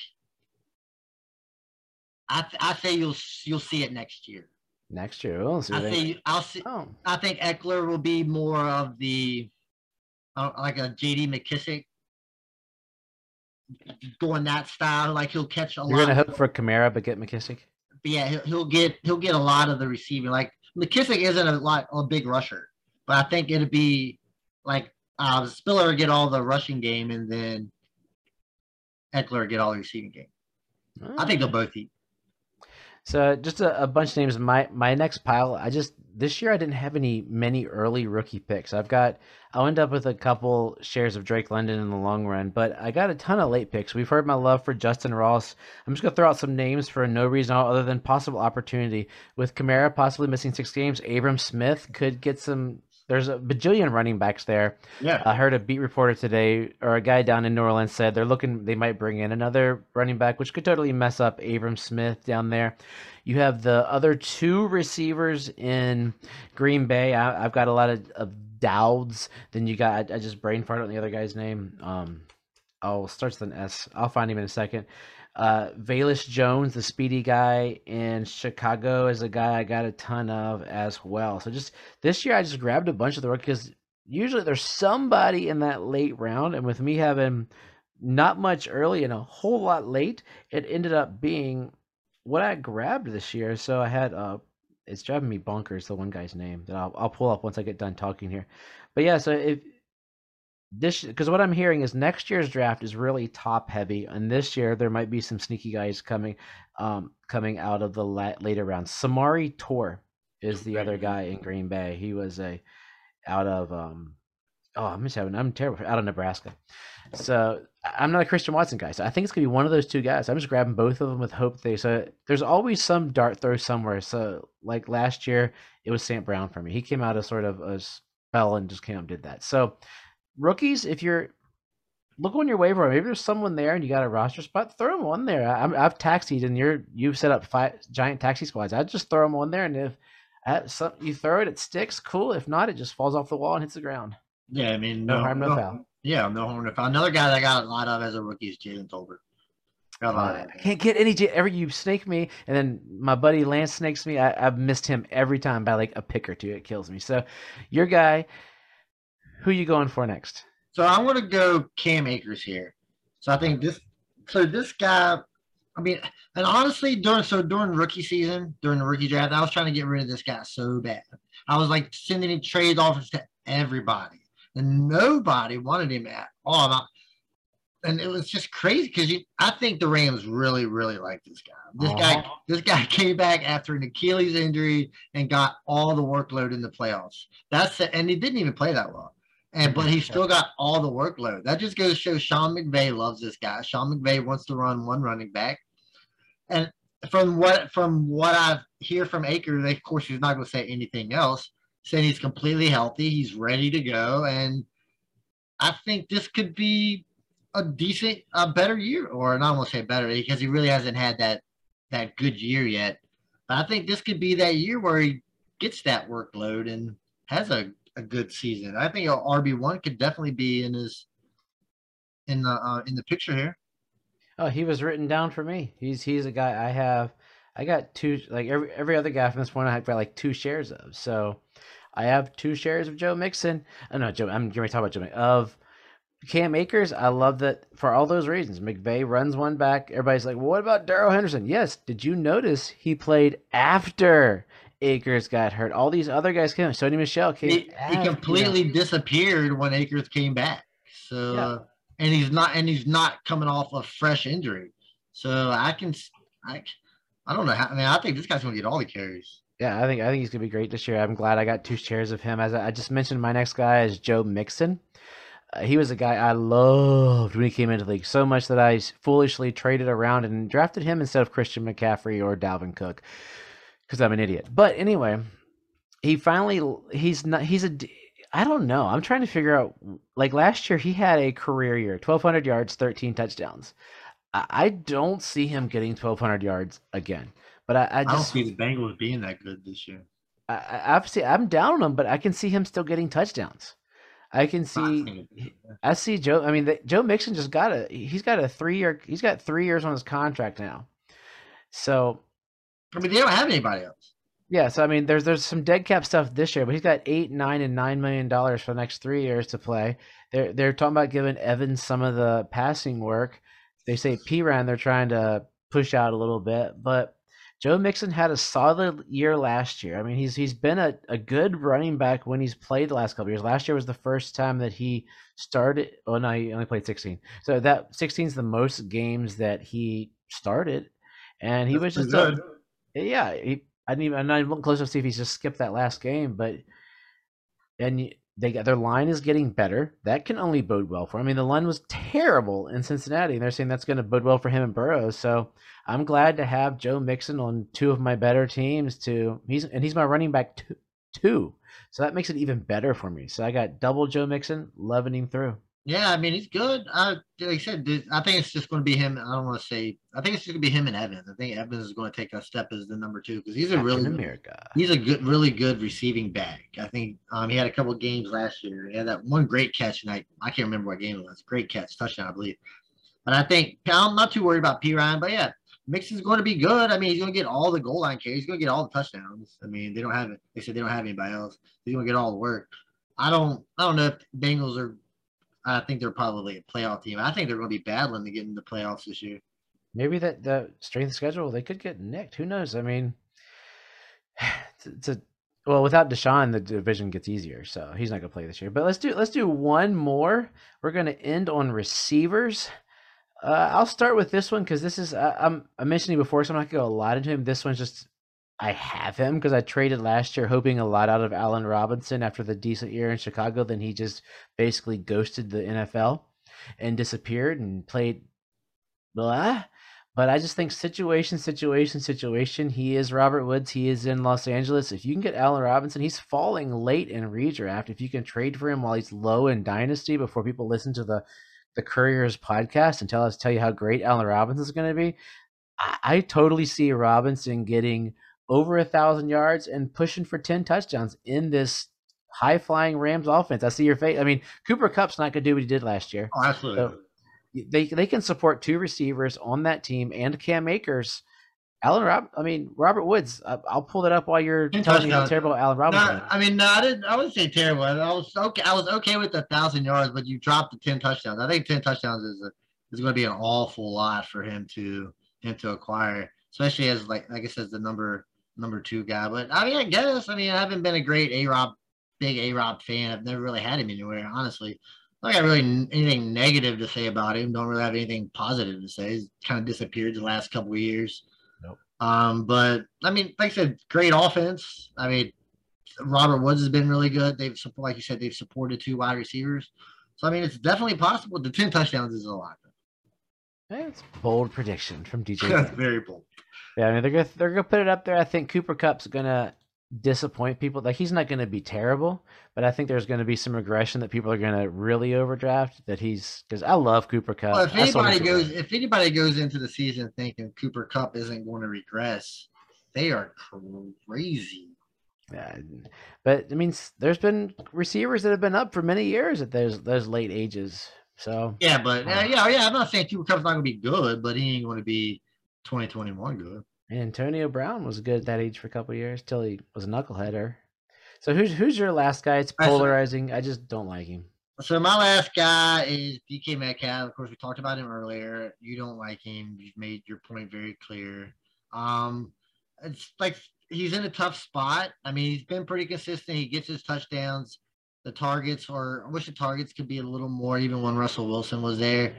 [SPEAKER 1] I, th- I say you'll you'll see it next year.
[SPEAKER 2] Next year, we'll see.
[SPEAKER 1] I say I'll see. Oh. I think Ekeler will be more of the uh, like a J.D. McKissic going that style. Like he'll catch a
[SPEAKER 2] You're lot. You're gonna hope for Kamara, but get McKissic
[SPEAKER 1] but yeah, he'll, he'll get he'll get a lot of the receiving. Like McKissic isn't a lot a big rusher, but I think it'd be like uh, Spiller get all the rushing game, and then Ekeler get all the receiving game. I think they'll both eat.
[SPEAKER 2] So just a, a, bunch of names. My my next pile. I just this year I didn't have any many early rookie picks. I've got I'll end up with a couple shares of Drake London in the long run, but I got a ton of late picks. We've heard my love for Justin Ross. I'm just gonna throw out some names for no reason other than possible opportunity. With Kamara possibly missing six games, Abram Smith could get some there's a bajillion running backs there.
[SPEAKER 1] Yeah.
[SPEAKER 2] I heard a beat reporter today or a guy down in New Orleans said they're looking they might bring in another running back, which could totally mess up Abram Smith down there. You have the other two receivers in Green Bay. I, have got a lot of, of Doubs. Then you got I, just brain farted on the other guy's name. Um oh starts with an S. I'll find him in a second. Uh, Velus Jones, the speedy guy in Chicago, is a guy I got a ton of as well. So just this year, I just grabbed a bunch of the rookies. Because usually, there's somebody in that late round, and with me having not much early and a whole lot late, it ended up being what I grabbed this year. So I had uh, it's driving me bonkers. The one guy's name that I'll I'll pull up once I get done talking here. But yeah, so if this because what I'm hearing is next year's draft is really top heavy, and this year there might be some sneaky guys coming, um, coming out of the la- later rounds. Samori Toure is the other guy in Green Bay. He was a out of um, oh I'm just having I'm terrible out of Nebraska. So I'm not a Christian Watson guy, so I think it's gonna be one of those two guys. I'm just grabbing both of them with hope they. So there's always some dart throw somewhere. So like last year, it was St. Brown for me. He came out of sort of a spell and just came up and did that. So rookies, if you're look on your waiver, maybe there's someone there and you got a roster spot, throw them on there. I, have taxied and you're you've set up five giant taxi squads. I'd just throw them on there, and if at some, you throw it, it sticks. Cool. If not, it just falls off the wall and hits the ground.
[SPEAKER 1] Yeah, I mean,
[SPEAKER 2] no, no harm, no, no, foul.
[SPEAKER 1] Yeah, no harm, no foul. Another guy that got a lot of as a rookie is Jalen Tolbert.
[SPEAKER 2] I can't get any. Every you snake me, and then my buddy Lance snakes me. I, have missed him every time by like a pick or two. It kills me. So, your guy, who you going for next?
[SPEAKER 1] So I want to go Cam Akers here. So I think this. So this guy, I mean, and honestly, during so during rookie season, during the rookie draft, I was trying to get rid of this guy so bad. I was like sending trade offers to everybody, and nobody wanted him at all and it was just crazy because I think the Rams really, really like this guy. This guy, uh-huh. this guy came back after an Achilles injury and got all the workload in the playoffs. That's the, and he didn't even play that well. And but he still got all the workload. That just goes to show Sean McVay loves this guy. Sean McVay wants to run one running back. And from what from what I hear from Akers, of course he's not going to say anything else. Saying he's completely healthy, he's ready to go, and I think this could be a decent, a better year, or not want to say better because he really hasn't had that that good year yet. But I think this could be that year where he gets that workload and has a, a good season. I think RB one could definitely be in his in the uh, in the picture here.
[SPEAKER 2] Oh, he was written down for me. He's he's a guy I have. I got two like every every other guy from this point. I've got like two shares of. So I have two shares of Joe Mixon. Oh no, Joe. I'm going to talk about Joe of Cam Akers, I love that for all those reasons. McVay runs one back. Everybody's like, well, what about Darrell Henderson? Yes. Did you notice he played after Akers got hurt? All these other guys came. Sony Michel came.
[SPEAKER 1] He, he completely disappeared when Akers came back. So, yeah. and he's not, and he's not coming off a fresh injury. So I can, I, I don't know how. I mean, I think this guy's to get all the carries.
[SPEAKER 2] Yeah, I think I think he's gonna be great this year. I'm glad I got two shares of him. As I just mentioned, my next guy is Joe Mixon. Uh, he was a guy I loved when he came into the league so much that I foolishly traded around and drafted him instead of Christian McCaffrey or Dalvin Cook because I'm an idiot. But anyway, he finally he's not he's a I don't know. I'm trying to figure out like last year he had a career year, 1200 yards, 13 touchdowns. I, I don't see him getting 1200 yards again. But I, I just I
[SPEAKER 1] don't see the Bengals being that good this year.
[SPEAKER 2] I, I obviously I'm down on him, but I can see him still getting touchdowns. I can see. I see Joe. I mean, the, Joe Mixon just got a. He's got a three year. He's got three years on his contract now. So,
[SPEAKER 1] I mean, they don't have anybody else.
[SPEAKER 2] Yeah, so I mean, there's there's some dead cap stuff this year, but he's got eight, nine, and nine million dollars for the next three years to play. They're they're talking about giving Evans some of the passing work. They say Perine they're trying to push out a little bit, but Joe Mixon had a solid year last year. I mean, he's he's been a, a good running back when he's played the last couple years. Last year was the first time that he started. Oh no, he only played 16. So that 16 is the most games that he started, and he That's was just good. A, yeah. He, I didn't even. I'm not even close enough to see if he's just skipped that last game, but and they got their line is getting better. That can only bode well for. I mean, the line was terrible in Cincinnati, and they're saying that's going to bode well for him and Burrows. So I'm glad to have Joe Mixon on two of my better teams. To he's and he's my running back two, two. So that makes it even better for me. So I got double Joe Mixon, loving him through.
[SPEAKER 1] Yeah, I mean he's good. I like I said, I think it's just going to be him. I don't want to say. I think it's just going to be him and Evans. I think Evans is going to take a step as the number two because he's a really America. He's a good, really good receiving back. I think um, he had a couple games last year. He had that one great catch, and I I can't remember what game it was. Great catch, touchdown, I believe. But I think I'm not too worried about Perine. But yeah, Mixon's going to be good. I mean, he's going to get all the goal line carries. He's going to get all the touchdowns. I mean, they don't have it. They said they don't have anybody else. He's going to get all the work. I don't. I don't know if Bengals are I think they're probably a playoff team. I think they're going to be battling to get into the playoffs this year.
[SPEAKER 2] Maybe that the strength schedule they could get nicked. Who knows? I mean, it's a well without Deshaun, the division gets easier, so he's not going to play this year. But let's do let's do one more. We're going to end on receivers. Uh, I'll start with this one because this is uh, I'm I mentioned it before, so I'm not going to go a lot into him. This one's just I have him because I traded last year hoping a lot out of Allen Robinson after the decent year in Chicago. Then he just basically ghosted the NFL and disappeared and played blah. But I just think situation, situation, situation. He is Robert Woods. He is in Los Angeles. If you can get Allen Robinson, he's falling late in redraft. If you can trade for him while he's low in dynasty before people listen to the the Courier's podcast and tell us tell you how great Allen Robinson is going to be, I, I totally see Robinson getting over a thousand yards and pushing for 10 touchdowns in this high flying Rams offense. I see your face. I mean, Cooper Kupp's not going to do what he did last year.
[SPEAKER 1] Oh, absolutely. So
[SPEAKER 2] they they can support two receivers on that team and Cam Akers. Allen Rob, I mean Robert Woods. I, will pull that up while you're telling me how terrible Allen Robinson.
[SPEAKER 1] No, I mean, no, I didn't. I wouldn't say terrible. I was okay. I was okay with the thousand yards, but you dropped the ten touchdowns. I think ten touchdowns is a, is going to be an awful lot for him to him to acquire, especially as like like I said, the number number two guy. But I mean, I guess I mean I haven't been a great A Rob, big A Rob fan. I've never really had him anywhere, honestly. I don't got really anything negative to say about him. Don't really have anything positive to say. He's kind of disappeared the last couple of years. Nope. Um, but I mean, like I said, great offense. I mean, Robert Woods has been really good. They've like you said, they've supported two wide receivers. So I mean, it's definitely possible. The ten touchdowns is a lot.
[SPEAKER 2] That's bold prediction from DJ.
[SPEAKER 1] That's very bold.
[SPEAKER 2] Yeah, I mean they're gonna they're gonna put it up there. I think Cooper Kupp's gonna disappoint people. Like he's not going to be terrible, but I think there's going to be some regression that people are going to really overdraft. That he's because I love Cooper Kupp.
[SPEAKER 1] Well, if anybody goes, if anybody goes into the season thinking Cooper Kupp isn't going to regress, they are crazy.
[SPEAKER 2] Yeah, but I mean, there's been receivers that have been up for many years at those those late ages. So
[SPEAKER 1] yeah, but uh, yeah, yeah, I'm not saying Cooper Kupp's not going to be good, but he ain't going to be 2021 good.
[SPEAKER 2] Antonio Brown was good at that age for a couple years till he was a knuckleheader. So who's who's your last guy? It's polarizing. I just don't like him.
[SPEAKER 1] So my last guy is DK Metcalf. Of course, we talked about him earlier. You don't like him. You've made your point very clear. Um, it's like he's in a tough spot. I mean, he's been pretty consistent. He gets his touchdowns. The targets, or I wish the targets could be a little more, even when Russell Wilson was there.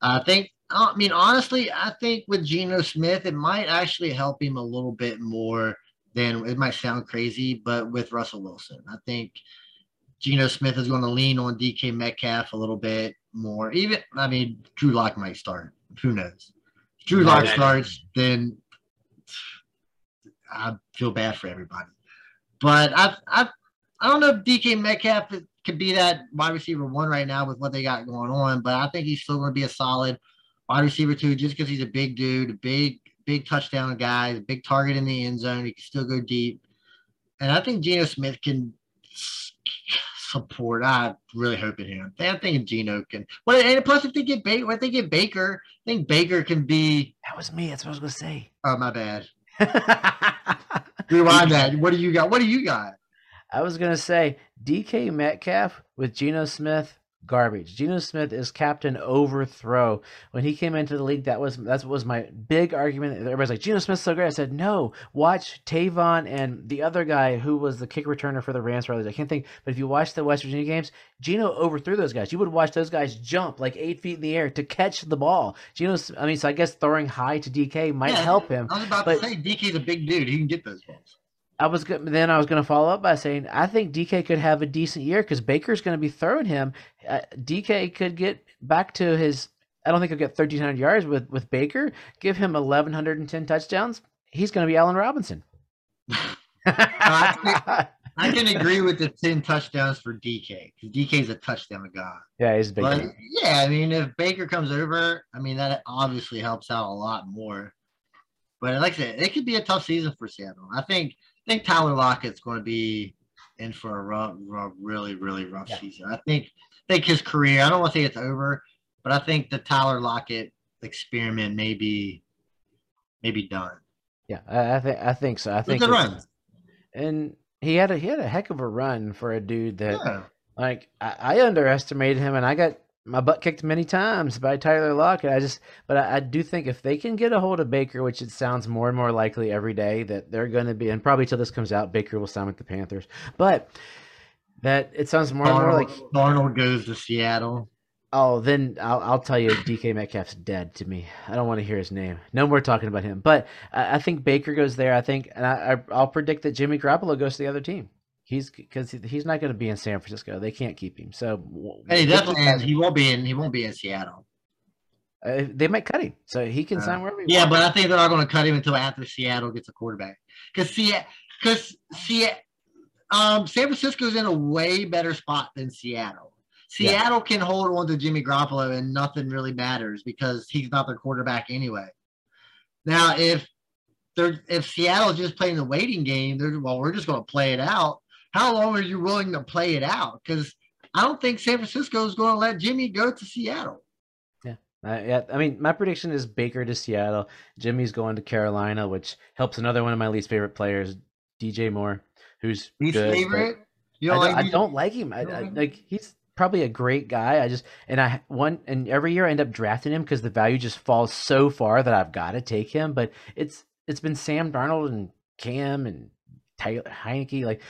[SPEAKER 1] I think I mean, honestly, I think with Geno Smith, it might actually help him a little bit more than it might sound crazy, but with Russell Wilson, I think Geno Smith is going to lean on DK Metcalf a little bit more. Even, I mean, Drew Lock might start. Who knows? If Drew Lock starts, then I feel bad for everybody. But I, I, I don't know if DK Metcalf could be that wide receiver one right now with what they got going on, but I think he's still going to be a solid wide receiver too, just because he's a big dude, a big, big touchdown guy, a big target in the end zone. He can still go deep. And I think Geno Smith can support. I really hope it him. I think Geno can. Well, and plus, if they get Baker, if they get Baker, I think Baker can be.
[SPEAKER 2] That was me. That's what I was going to say.
[SPEAKER 1] Oh, my bad. Rewind that. What do you got? What do you got?
[SPEAKER 2] I was going to say DK Metcalf with Geno Smith garbage. Geno Smith is captain overthrow. When he came into the league, that was that was my big argument. Everybody's like, Geno Smith's so great. I said, no, watch Tavon and the other guy who was the kick returner for the Rams brothers. I can't think, but if you watch the West Virginia games, Geno overthrew those guys. You would watch those guys jump like eight feet in the air to catch the ball. Geno, I mean, so I guess throwing high to DK might yeah, help him.
[SPEAKER 1] I was about but, to say DK's a big dude. He can get those balls.
[SPEAKER 2] I was good. Then I was going to follow up by saying I think DK could have a decent year because Baker's going to be throwing him. Uh, DK could get back to his. I don't think he'll get 1,300 yards with with Baker. Give him 1,110 touchdowns. He's going to be Allen Robinson.
[SPEAKER 1] I, can, I, can, agree with the 10 touchdowns for DK because DK's a touchdown guy.
[SPEAKER 2] Yeah, he's big.
[SPEAKER 1] But, yeah, I mean, if Baker comes over, I mean, that obviously helps out a lot more. But like I said, it could be a tough season for Seattle. I think I think Tyler Lockett's going to be in for a rough, rough really, really rough yeah. season. I think, I think his career. I don't want to say it's over, but I think the Tyler Lockett experiment may be, may be done.
[SPEAKER 2] Yeah, I, I think I think so. I think
[SPEAKER 1] run,
[SPEAKER 2] and he had a he had a heck of a run for a dude that, yeah. like, I, I underestimated him, and I got my butt kicked many times by Tyler Lockett. I just, but I, I, do think if they can get a hold of Baker, which it sounds more and more likely every day that they're going to be, and probably till this comes out, Baker will sign with the Panthers. But that it sounds more Darnold, and more like
[SPEAKER 1] Darnold goes to Seattle.
[SPEAKER 2] Oh, then I'll, I'll tell you, DK Metcalf's dead to me. I don't want to hear his name. No more talking about him. But I, I think Baker goes there. I think, and I, I'll predict that Jimmy Garoppolo goes to the other team. He's because he's not going to be in San Francisco. They can't keep him. So
[SPEAKER 1] hey, definitely has, he won't be in. He won't be in Seattle.
[SPEAKER 2] Uh, they might cut him, so he can uh, sign wherever.
[SPEAKER 1] yeah, but I think they're not going to cut him until after Seattle gets a quarterback. Because see, because see, um, San Francisco's in a way better spot than Seattle. Seattle yeah. can hold on to Jimmy Garoppolo and nothing really matters because he's not their quarterback anyway. Now, if they're if Seattle's just playing the waiting game, they're well, we're just going to play it out how long are you willing to play it out? Because I don't think San Francisco is going to let Jimmy go to Seattle.
[SPEAKER 2] Yeah. Uh, yeah, I mean, my prediction is Baker to Seattle. Jimmy's going to Carolina, which helps another one of my least favorite players, DJ Moore, who's
[SPEAKER 1] least
[SPEAKER 2] good,
[SPEAKER 1] favorite.
[SPEAKER 2] You don't I, don't, like I don't like him. I, I, like he's probably a great guy. I just and I one and every year I end up drafting him because the value just falls so far that I've got to take him. But it's it's been Sam Darnold and Cam and Tyler Heinicke. Like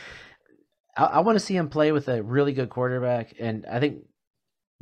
[SPEAKER 2] I, I want to see him play with a really good quarterback, and I think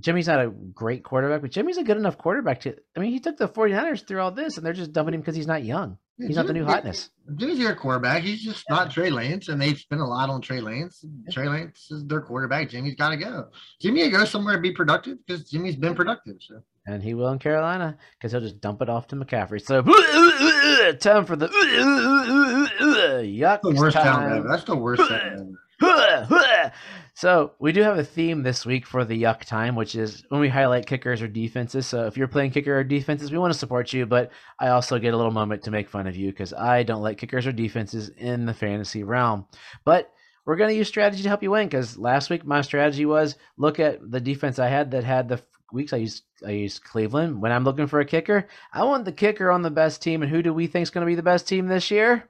[SPEAKER 2] Jimmy's not a great quarterback, but Jimmy's a good enough quarterback to. I mean, he took the 49ers through all this, and they're just dumping him because he's not young. He's not the new hotness.
[SPEAKER 1] Jimmy's your quarterback. He's just not Trey Lance, and they've spent a lot on Trey Lance. Trey Lance is their quarterback. Jimmy's got to go. Jimmy go somewhere to be productive because Jimmy's been productive. So.
[SPEAKER 2] And he will in Carolina because he'll just dump it off to McCaffrey. So time for the yuck.
[SPEAKER 1] That's the worst time. ever. That's the worst sound ever.
[SPEAKER 2] So we do have a theme this week for the yuck time, which is when we highlight kickers or defenses. So if you're playing kicker or defenses, we want to support you, but I also get a little moment to make fun of you because I don't like kickers or defenses in the fantasy realm. But we're going to use strategy to help you win because last week my strategy was look at the defense I had that had the weeks I used I used Cleveland. When I'm looking for a kicker, I want the kicker on the best team. And who do we think is going to be the best team this year?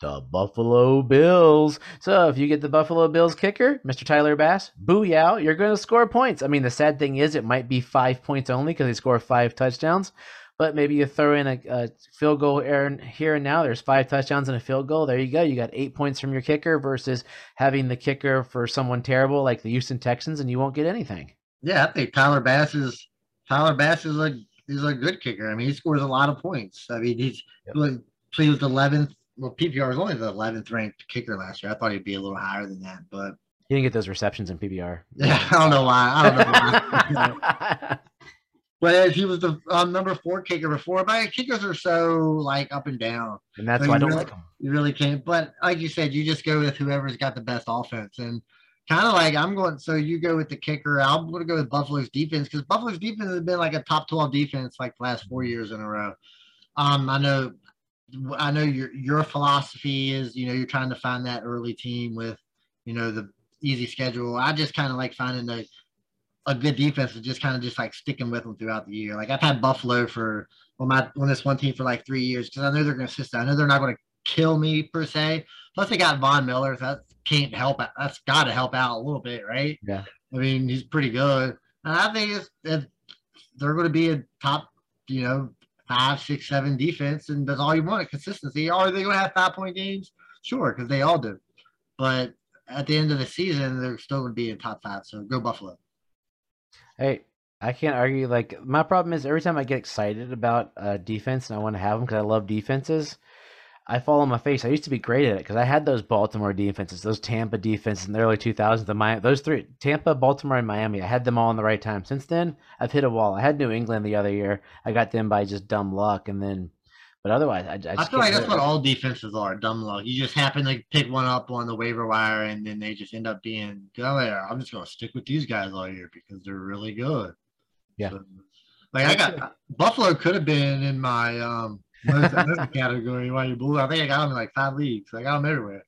[SPEAKER 2] The Buffalo Bills. So if you get the Buffalo Bills kicker, Mr. Tyler Bass, booyah, you're going to score points. I mean, the sad thing is it might be five points only because they score five touchdowns. But maybe you throw in a, a field goal here and now. There's five touchdowns and a field goal. There you go. You got eight points from your kicker versus having the kicker for someone terrible like the Houston Texans, and you won't get anything.
[SPEAKER 1] Yeah, I think Tyler Bass is Tyler Bass is a is a good kicker. I mean, he scores a lot of points. I mean, he's yep. he was 11th well, PPR was only the 11th ranked kicker last year. I thought he'd be a little higher than that, but
[SPEAKER 2] he didn't get those receptions in PPR.
[SPEAKER 1] Yeah, I don't know why. I don't know why. but he was the um, number four kicker before. But kickers are so like up and down,
[SPEAKER 2] and that's so why I don't really, like them.
[SPEAKER 1] You really can't. But like you said, you just go with whoever's got the best offense, and kind of like I'm going. So you go with the kicker. I'm going to go with Buffalo's defense because Buffalo's defense has been like a top 12 defense like the last four years in a row. Um, I know I know your your philosophy is you know you're trying to find that early team with you know the easy schedule. I just kind of like finding a a good defense and just kind of just like sticking with them throughout the year. Like I've had Buffalo for well my on this one team for like three years because I know they're going to assist. I know they're not going to kill me per se. Plus they got Von Miller. So that can't help. That's got to help out a little bit, right?
[SPEAKER 2] Yeah. I
[SPEAKER 1] mean he's pretty good. And I think it's, they're going to be a top, you know, five, six, seven defense, and that's all you want consistency. Are they going to have five point games? Sure, because they all do. But at the end of the season, they're still going to be in top five. So go Buffalo.
[SPEAKER 2] Hey, I can't argue. Like my problem is every time I get excited about uh, defense and I want to have them because I love defenses, I fall on my face. I used to be great at it because I had those Baltimore defenses, those Tampa defenses in the early 2000s, the Miami, those three, Tampa, Baltimore, and Miami. I had them all in the right time. Since then, I've hit a wall. I had New England the other year. I got them by just dumb luck, and then, but otherwise, I, I,
[SPEAKER 1] I feel like that's what all defenses are, dumb luck. You just happen to pick one up on the waiver wire, and then they just end up being, oh, I'm just gonna stick with these guys all year because they're really good.
[SPEAKER 2] Yeah. So,
[SPEAKER 1] like I got Buffalo could have been in my um most, most category why you blue. I think I got them in like five leagues. I got them everywhere.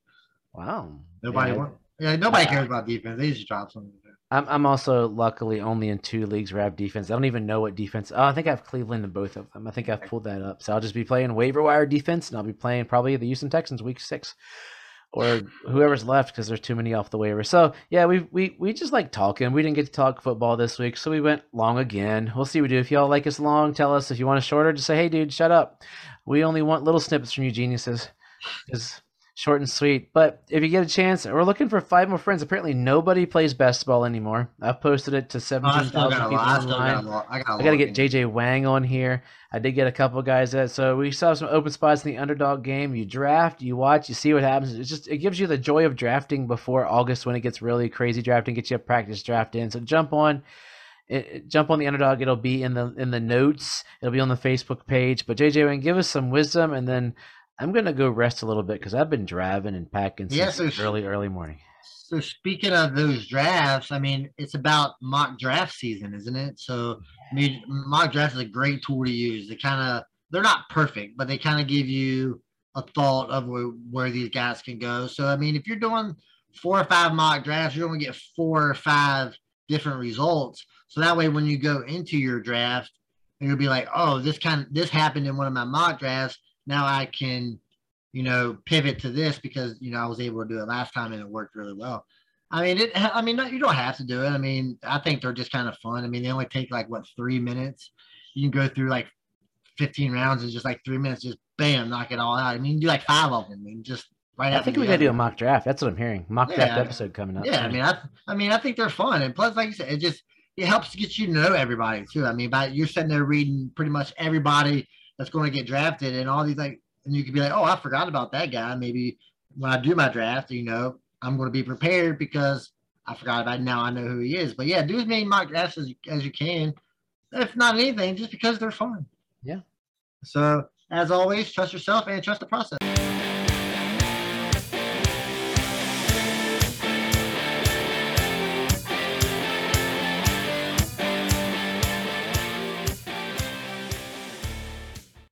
[SPEAKER 2] Wow.
[SPEAKER 1] Nobody yeah. yeah, nobody cares about defense. They just drop some.
[SPEAKER 2] I'm I'm also luckily only in two leagues where I have defense. I don't even know what defense. Oh, I think I have Cleveland in both of them. I think I've pulled that up. So I'll just be playing waiver wire defense, and I'll be playing probably the Houston Texans week six, or whoever's left because there's too many off the waiver. So yeah, we we we just like talking. We didn't get to talk football this week, so we went long again. We'll see what we do. If y'all like us long, tell us. If you want us shorter, just say, hey, dude, shut up. We only want little snippets from you geniuses. Is short and sweet. But if you get a chance, we're looking for five more friends. Apparently, nobody plays basketball anymore. I've posted it to seventeen thousand people online. I, got to get JJ Wang on here. I did get a couple guys that. So we saw some open spots in the underdog game. You draft, you watch, you see what happens. It just it gives you the joy of drafting before August when it gets really crazy drafting. Gets you a practice draft in. So jump on it, jump on the underdog. It'll be in the in the notes. It'll be on the Facebook page. But JJ, Wang, give us some wisdom, and then I'm gonna go rest a little bit because I've been driving and packing yeah, since so early early morning.
[SPEAKER 1] So speaking of those drafts, I mean, it's about mock draft season, isn't it? So I mean, mock draft is a great tool to use. They kind of they're not perfect, but they kind of give you a thought of where, where these guys can go. So I mean, if you're doing four or five mock drafts, you're going to get four or five different results. So that way, when you go into your draft, you'll be like, oh, this kind of this happened in one of my mock drafts. Now I can, you know, pivot to this because you know I was able to do it last time and it worked really well. I mean, it. I mean, you don't have to do it. I mean, I think they're just kind of fun. I mean, they only take like what three minutes. You can go through like 15 rounds in just like three minutes, just bam, knock it all out. I mean, do like five of them and just
[SPEAKER 2] right. I think we gotta do a mock draft. That's what I'm hearing. Mock yeah, draft episode coming up.
[SPEAKER 1] Yeah, soon. I mean, I, I mean, I think they're fun, and plus, like you said, it just it helps to get you to know everybody too. I mean, by you're sitting there reading pretty much everybody that's going to get drafted, and all these like, and you could be like, oh, I forgot about that guy. Maybe when I do my draft, you know, I'm going to be prepared because I forgot about it. now. I know who he is. But yeah, do as many mock drafts as, as you can, if not anything, just because they're fun.
[SPEAKER 2] Yeah.
[SPEAKER 1] So as always, trust yourself and trust the process.